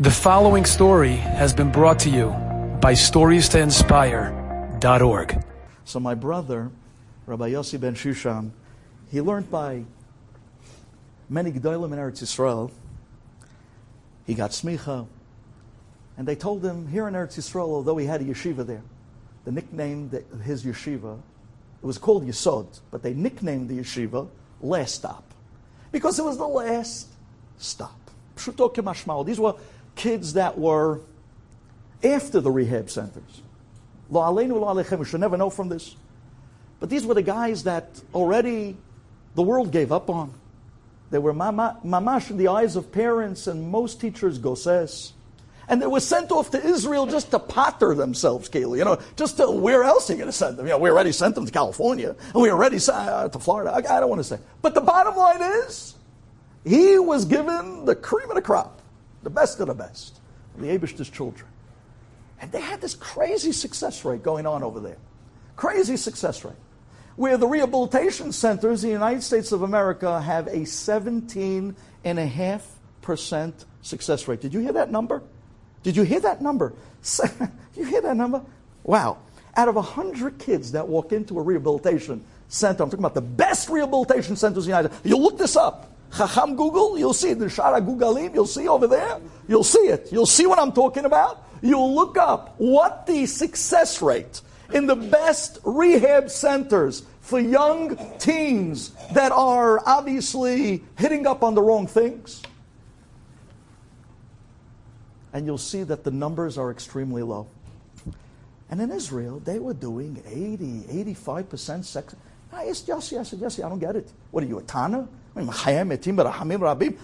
The following story has been brought to you by StoriesToInspire.org. So my brother, Rabbi Yossi Bensoussan, he learned by many Gedolim in Eretz Yisrael. He got smicha, and they told him here in Eretz Yisrael, although he had a yeshiva there, the nickname that his yeshiva, it was called Yesod, but they nicknamed the yeshiva Last Stop because it was the last stop. These were kids that were after the rehab centers. We should never know from this. But these were the guys that already the world gave up on. They were mamash in the eyes of parents and most teachers goses. And they were sent off to Israel just to potter themselves, Kaylee. You know, just to, where else are you going to send them? You know, we already sent them to California, and we already sent uh, to Florida. I, I don't want to say. But the bottom line is, he was given the cream of the crop, the best of the best, the Abish's children. And they had this crazy success rate going on over there. Crazy success rate. Where the rehabilitation centers in the United States of America have a 17.5% success rate. Did you hear that number? Did you hear that number? you hear that number? Wow. Out of 100 kids that walk into a rehabilitation center, I'm talking about the best rehabilitation centers in the United States. You look this up. Chacham Google, you'll see the Shara Gugalim, you'll see over there. You'll see it. You'll see what I'm talking about. You'll look up what the success rate in the best rehab centers for young teens that are obviously hitting up on the wrong things and you'll see that the numbers are extremely low. And in Israel, they were doing 80, 85% sex. I asked Yossi, I said, Yossi, I don't get it. What are you, a Tana?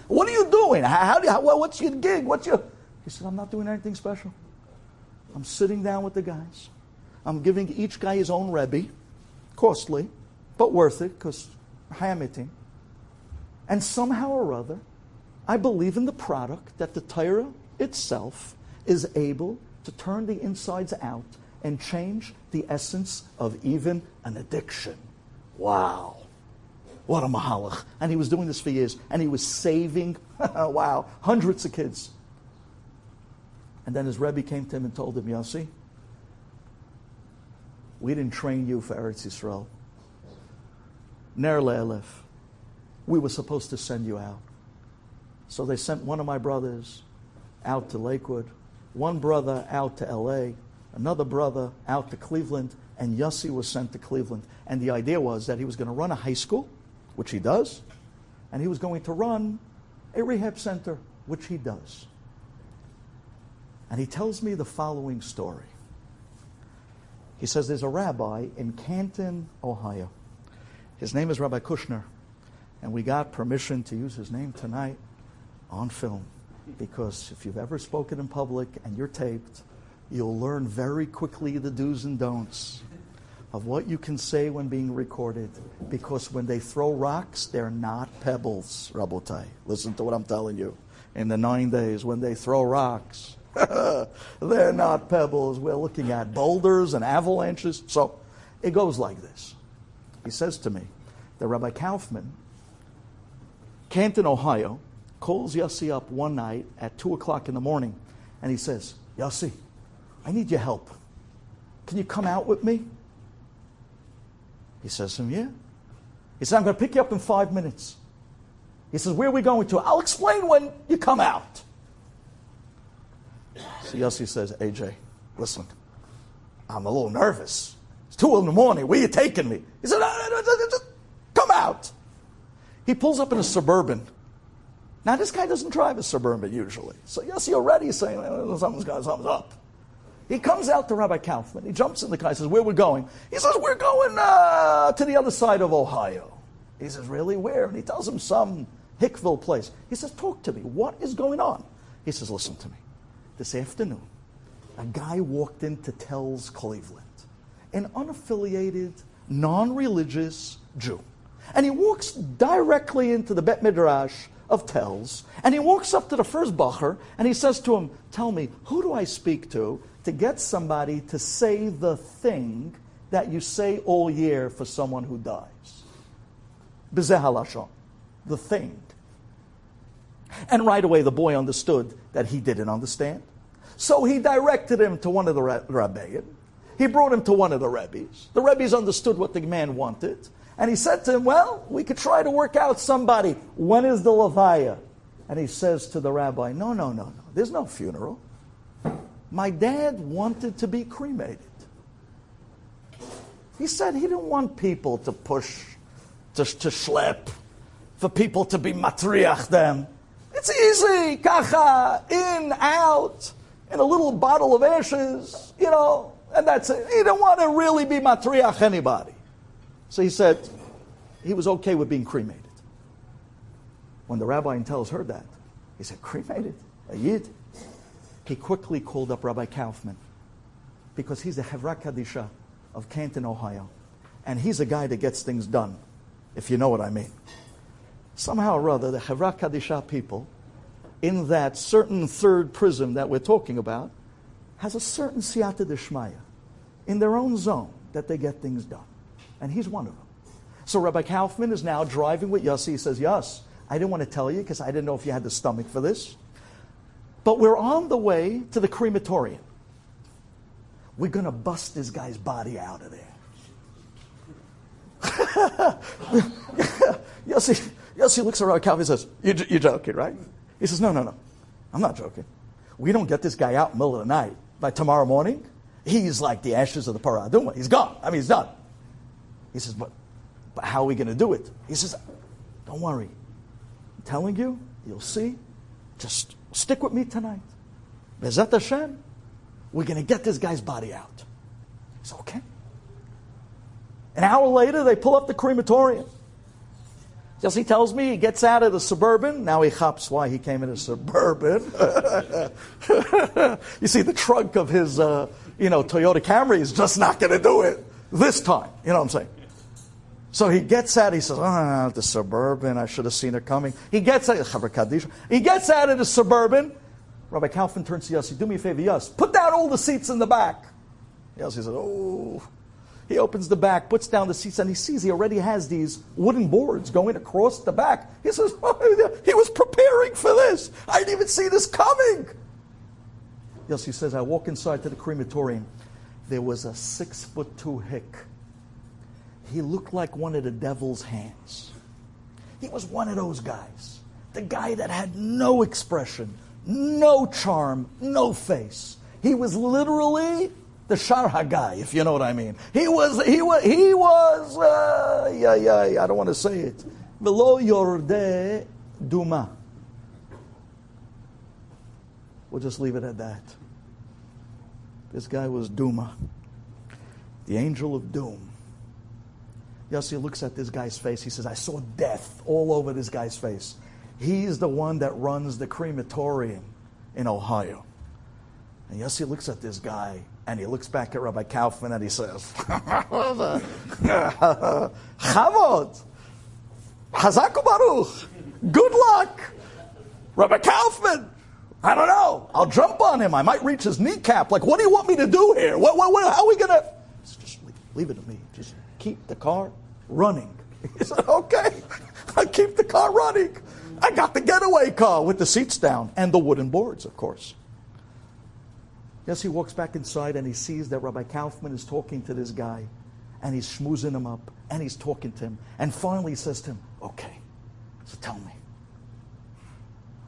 What are you doing? How, do you, how, what's your gig? What's your... He said, I'm not doing anything special. I'm sitting down with the guys. I'm giving each guy his own Rebbe. Costly, but worth it, because Hayametim. And somehow or other, I believe in the product that the Torah itself is able to turn the insides out and change the essence of even an addiction. Wow. What a mahalach. And he was doing this for years. And he was saving, wow, hundreds of kids. And then his Rebbe came to him and told him, Yossi, we didn't train you for Eretz Yisrael. Ner le'elef. We were supposed to send you out. So they sent one of my brothers out to Lakewood, one brother out to LA, another brother out to Cleveland, and Yossi was sent to Cleveland. And the idea was that he was going to run a high school, which he does, and he was going to run a rehab center, which he does. And he tells me the following story. He says there's a rabbi in Canton, Ohio. His name is Rabbi Kushner, and we got permission to use his name tonight on film because if you've ever spoken in public and you're taped, you'll learn very quickly the do's and don'ts of what you can say when being recorded. Because when they throw rocks, they're not pebbles, Rabotai. Listen to what I'm telling you. In the nine days, when they throw rocks, they're not pebbles. We're looking at boulders and avalanches. So it goes like this. He says to me that Rabbi Kaufman, Canton, Ohio, calls Yossi up one night at 2 o'clock in the morning and he says, Yossi, I need your help. Can you come out with me? He says to him, Yeah. He says, I'm going to pick you up in five minutes. He says, Where are we going to? I'll explain when you come out. So Yossi says, AJ, listen, I'm a little nervous. It's two in the morning. Where are you taking me? He said, no, no, no, just come out. He pulls up in a suburban now, this guy doesn't drive a Suburban usually. So, yes, he already saying something's, got, something's up. He comes out to Rabbi Kaufman. He jumps in the car. He says, Where we going? He says, We're going uh, to the other side of Ohio. He says, Really? Where? And he tells him some Hickville place. He says, Talk to me. What is going on? He says, Listen to me. This afternoon, a guy walked into Telz Cleveland, an unaffiliated, non religious Jew. And he walks directly into the Bet Midrash of Telz. and he walks up to the first bacher and he says to him, Tell me, who do I speak to to get somebody to say the thing that you say all year for someone who dies? Bezeh the thing. And right away, the boy understood that he didn't understand. So he directed him to one of the rabbeim. He brought him to one of the rabbis. The rabbis understood what the man wanted. And he said to him, Well, we could try to work out somebody. When is the Levaya? And he says to the rabbi, No, no, no, no. There's no funeral. My dad wanted to be cremated. He said he didn't want people to push, to, to schlep, for people to be matriach them. It's easy, kacha, in, out, in a little bottle of ashes, you know, and that's it. He didn't want to really be matriach anybody. So he said he was okay with being cremated. When the rabbi in Telz heard that, he said, cremated? A yid? He quickly called up Rabbi Kaufman because he's the Hevra Kadisha of Canton, Ohio. And he's a guy that gets things done, if you know what I mean. Somehow or other, the Hevra Kadisha people, in that certain third prism that we're talking about, has a certain siyata deshmaya in their own zone that they get things done. And he's one of them. So Rabbi Kaufman is now driving with Yossi. He says, Yes, I didn't want to tell you because I didn't know if you had the stomach for this. But we're on the way to the crematorium. We're going to bust this guy's body out of there. Yossi, Yossi looks around Calvin and says, you're, you're joking, right? He says, No, no, no. I'm not joking. We don't get this guy out in the middle of the night. By tomorrow morning, he's like the ashes of the parah adumah. He's gone. I mean, he's done. He says, But, but how are we going to do it? He says, Don't worry. I'm telling you, you'll see. Just stick with me tonight. Bezat Hashem, we're going to get this guy's body out. It's okay. An hour later, they pull up the crematorium. Just he tells me he gets out of the suburban. Now he hops why he came in a suburban. you see, the trunk of his, uh, you know, Toyota Camry is just not going to do it this time. You know what I'm saying? So he gets out. He says, "Ah, oh, the suburban. I should have seen it coming." He gets out. He gets out of the suburban. Rabbi Kaufman turns to Yossi, do me a favor, Yos, put down all the seats in the back. Yossi says, oh. He opens the back, puts down the seats, and he sees he already has these wooden boards going across the back. He says, oh, he was preparing for this. I didn't even see this coming. Yossi says, I walk inside to the crematorium. There was a six foot two hick. He looked like one of the devil's hands. He was one of those guys. The guy that had no expression, no charm, no face. He was literally the Shar guy, if you know what I mean. He was, he was, he was, uh, yeah, yeah, I don't want to say it. Below Yorde Duma. We'll just leave it at that. This guy was Duma, the angel of doom. Yossi looks at this guy's face. He says, I saw death all over this guy's face. He's the one that runs the crematorium in Ohio. And Yossi looks at this guy and he looks back at Rabbi Kaufman and he says, Chavod, Hazaku Baruch, good luck. Rabbi Kaufman, I don't know. I'll jump on him. I might reach his kneecap. Like, what do you want me to do here? What, what, what, how are we going to? Just leave, leave it to me. Just keep the car running. He said, okay, I keep the car running. I got the getaway car with the seats down and the wooden boards, of course. Yes, he walks back inside and he sees that Rabbi Kaufman is talking to this guy and he's schmoozing him up and he's talking to him. And finally he says to him, Okay, so tell me,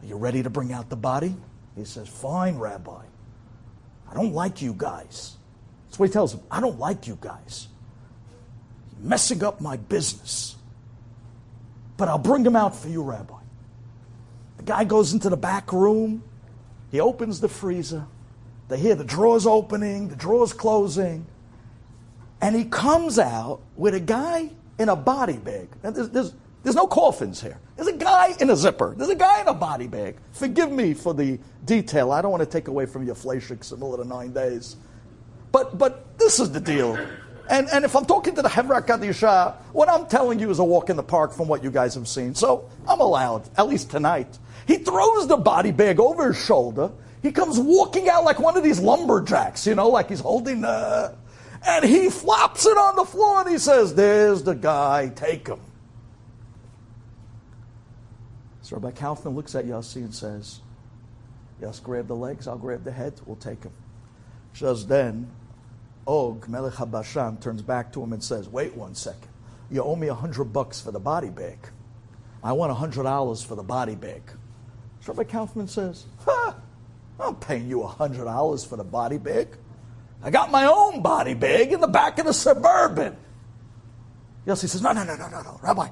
are you ready to bring out the body? He says, Fine, Rabbi. I don't like you guys. That's what he tells him. I don't like you guys. Messing up my business. But I'll bring him out for you, Rabbi. The guy goes into the back room. He opens the freezer. They hear the drawers opening, the drawers closing. And he comes out with a guy in a body bag. There's, there's, there's no coffins here. There's a guy in a zipper. There's a guy in a body bag. Forgive me for the detail. I don't want to take away from your fleishiks in the nine days. But, but this is the deal. And, and if I'm talking to the Hevra Kadisha, what I'm telling you is a walk in the park from what you guys have seen. So I'm allowed, at least tonight. He throws the body bag over his shoulder. He comes walking out like one of these lumberjacks, you know, like he's holding the. And he flops it on the floor and he says, There's the guy, take him. So Rabbi Kaufman looks at Yossi and says, Yes, grab the legs, I'll grab the head, we'll take him. Just then, Og, Melech HaBashan, turns back to him and says, Wait one second. You owe me a hundred bucks for the body bag. I want a hundred dollars for the body bag. So Rabbi Kaufman says, Ha! I'm paying you a hundred dollars for the body bag. I got my own body bag in the back of the suburban. Yes, he says, No, no, no, no, no, no, Rabbi.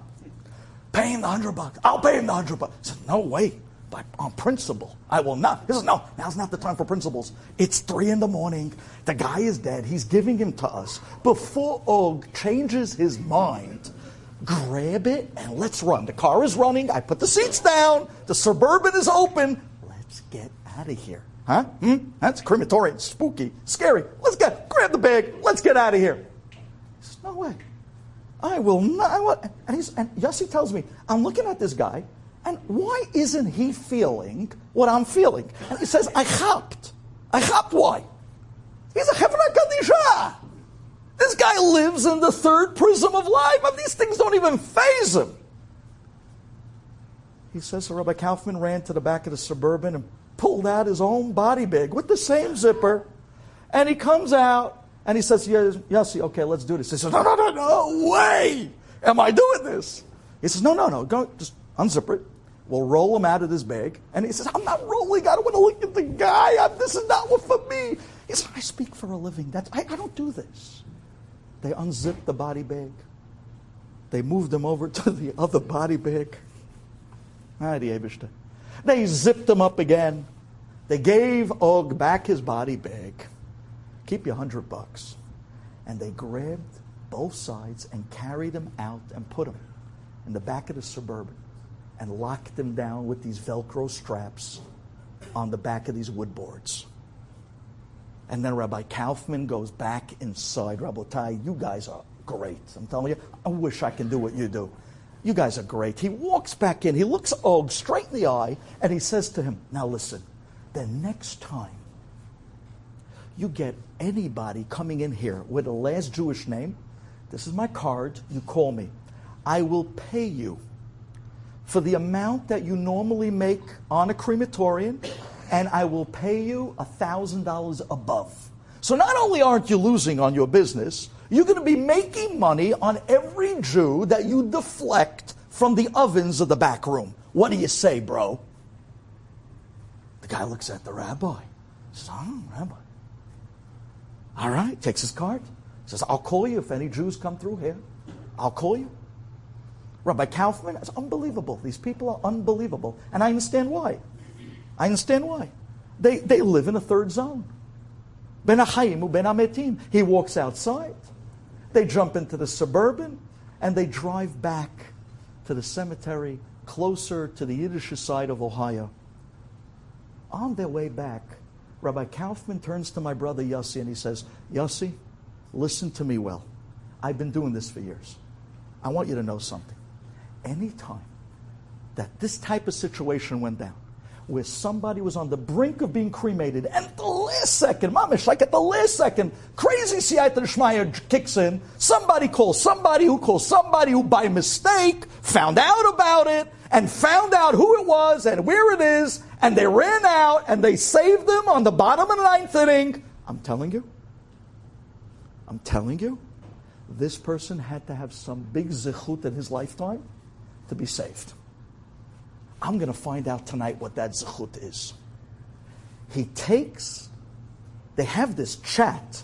Pay him the hundred bucks. I'll pay him the hundred bucks. He said, No way. But on principle, I will not. He says, No, now's not the time for principles. It's three in the morning. The guy is dead. He's giving him to us. Before Og changes his mind, grab it and let's run. The car is running. I put the seats down. The suburban is open. Let's get out of here. Huh? Hmm? That's crematorium. Spooky. Scary. Let's get, grab the bag. Let's get out of here. He says, No way. I will not. I will, and, he's, and Yossi tells me, I'm looking at this guy, and why isn't he feeling what I'm feeling? And he says, I chapped. I chapped why? He's a Hevra Kadisha. This guy lives in the third prism of life, and these things don't even faze him. He says, so Rabbi Kaufman ran to the back of the Suburban and pulled out his own body bag with the same zipper. And he comes out and he says, yes, Yossi, okay, let's do this. He says, no, no, no, no way am I doing this. He says, no, no, no, go, just unzip it. We'll roll him out of this bag. And he says, I'm not rolling. I don't want to look at the guy. I'm, this is not for me. He says, I speak for a living. That's, I, I don't do this. They unzipped the body bag. They moved him over to the other body bag. Ah, the They zipped him up again. They gave Og back his body bag. Keep your hundred bucks. And they grabbed both sides and carried him out and put him in the back of the Suburban and locked them down with these Velcro straps on the back of these wood boards. And then Rabbi Kaufman goes back inside. Rabotai, you guys are great. I'm telling you, I wish I can do what you do. You guys are great. He walks back in, he looks Og straight in the eye, and he says to him, Now listen, the next time you get anybody coming in here with a last Jewish name, this is my card, you call me. I will pay you for the amount that you normally make on a crematorium, and I will pay you $1,000 above. So not only aren't you losing on your business, you're going to be making money on every Jew that you deflect from the ovens of the back room. What do you say, bro? The guy looks at the rabbi. Says, oh, rabbi. All right, takes his card. Says, I'll call you if any Jews come through here. I'll call you. Rabbi Kaufman, it's unbelievable. These people are unbelievable. And I understand why. I understand why. They, they live in a third zone. Ben Achayim Ben Ametim. He walks outside. They jump into the suburban and they drive back to the cemetery closer to the Yiddish side of Ohio. On their way back, Rabbi Kaufman turns to my brother Yossi and he says, Yossi, listen to me well. I've been doing this for years. I want you to know something. Anytime that this type of situation went down, where somebody was on the brink of being cremated, and the last second, mamish, like at the last second, crazy Siyata Shmaya kicks in. Somebody calls somebody who calls somebody who by mistake found out about it and found out who it was and where it is, and they ran out and they saved them on the bottom of the ninth inning. I'm telling you, I'm telling you, this person had to have some big zichut in his lifetime to be saved. I'm going to find out tonight what that zechut is. He takes, they have this chat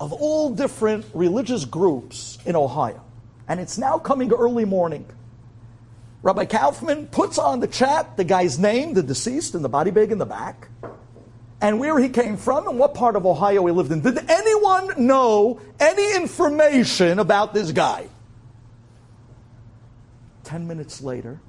of all different religious groups in Ohio. And it's now coming early morning. Rabbi Kaufman puts on the chat the guy's name, the deceased, and the body bag in the back, and where he came from and what part of Ohio he lived in. Did anyone know any information about this guy? Ten minutes later,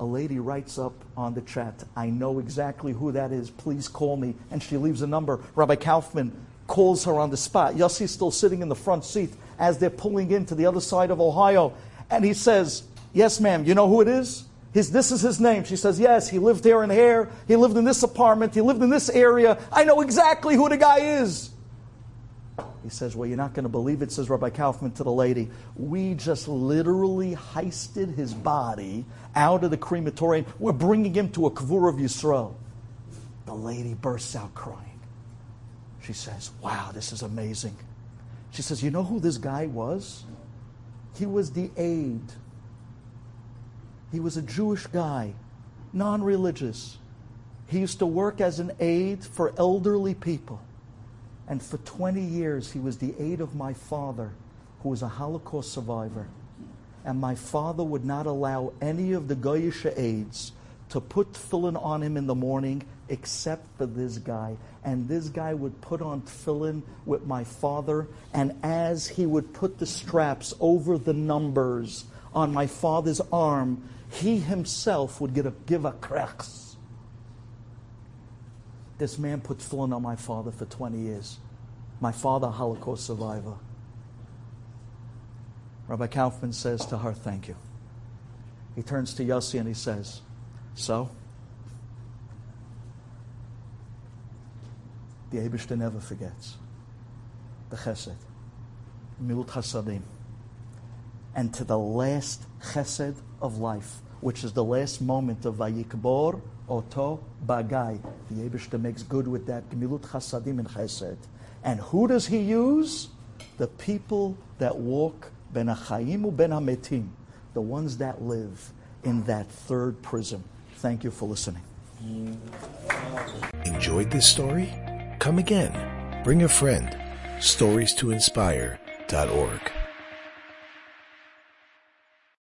a lady writes up on the chat, I know exactly who that is, please call me. And she leaves a number. Rabbi Kaufman calls her on the spot. Yossi's still sitting in the front seat as they're pulling into the other side of Ohio. And he says, Yes, ma'am, you know who it is? His, this is his name. She says, Yes, he lived here and here. He lived in this apartment. He lived in this area. I know exactly who the guy is. He says, Well, you're not going to believe it, says Rabbi Kaufman to the lady. We just literally heisted his body out of the crematorium. We're bringing him to a Kavur of Yisrael. The lady bursts out crying. She says, Wow, this is amazing. She says, You know who this guy was? He was the aide. He was a Jewish guy, non religious. He used to work as an aide for elderly people. And for 20 years, he was the aide of my father, who was a Holocaust survivor. And my father would not allow any of the Goyish aides to put tefillin on him in the morning except for this guy. And this guy would put on tefillin with my father, and as he would put the straps over the numbers on my father's arm, he himself would get a, give a krechs. This man put tefillin on my father for 20 years. My father, Holocaust survivor. Rabbi Kaufman says to her, Thank you. He turns to Yossi and he says, So? The Abishta never forgets. The chesed. Milut chasadim. And to the last chesed of life, which is the last moment of Vayikbor Oto Bagai. The Abishta makes good with that. Gemilut chasadim and chesed. And who does he use? The people that walk ben achayim ben hametim, the ones that live in that third prism. Thank you for listening. Enjoyed this story? Come again. Bring a friend. Stories to inspire.org.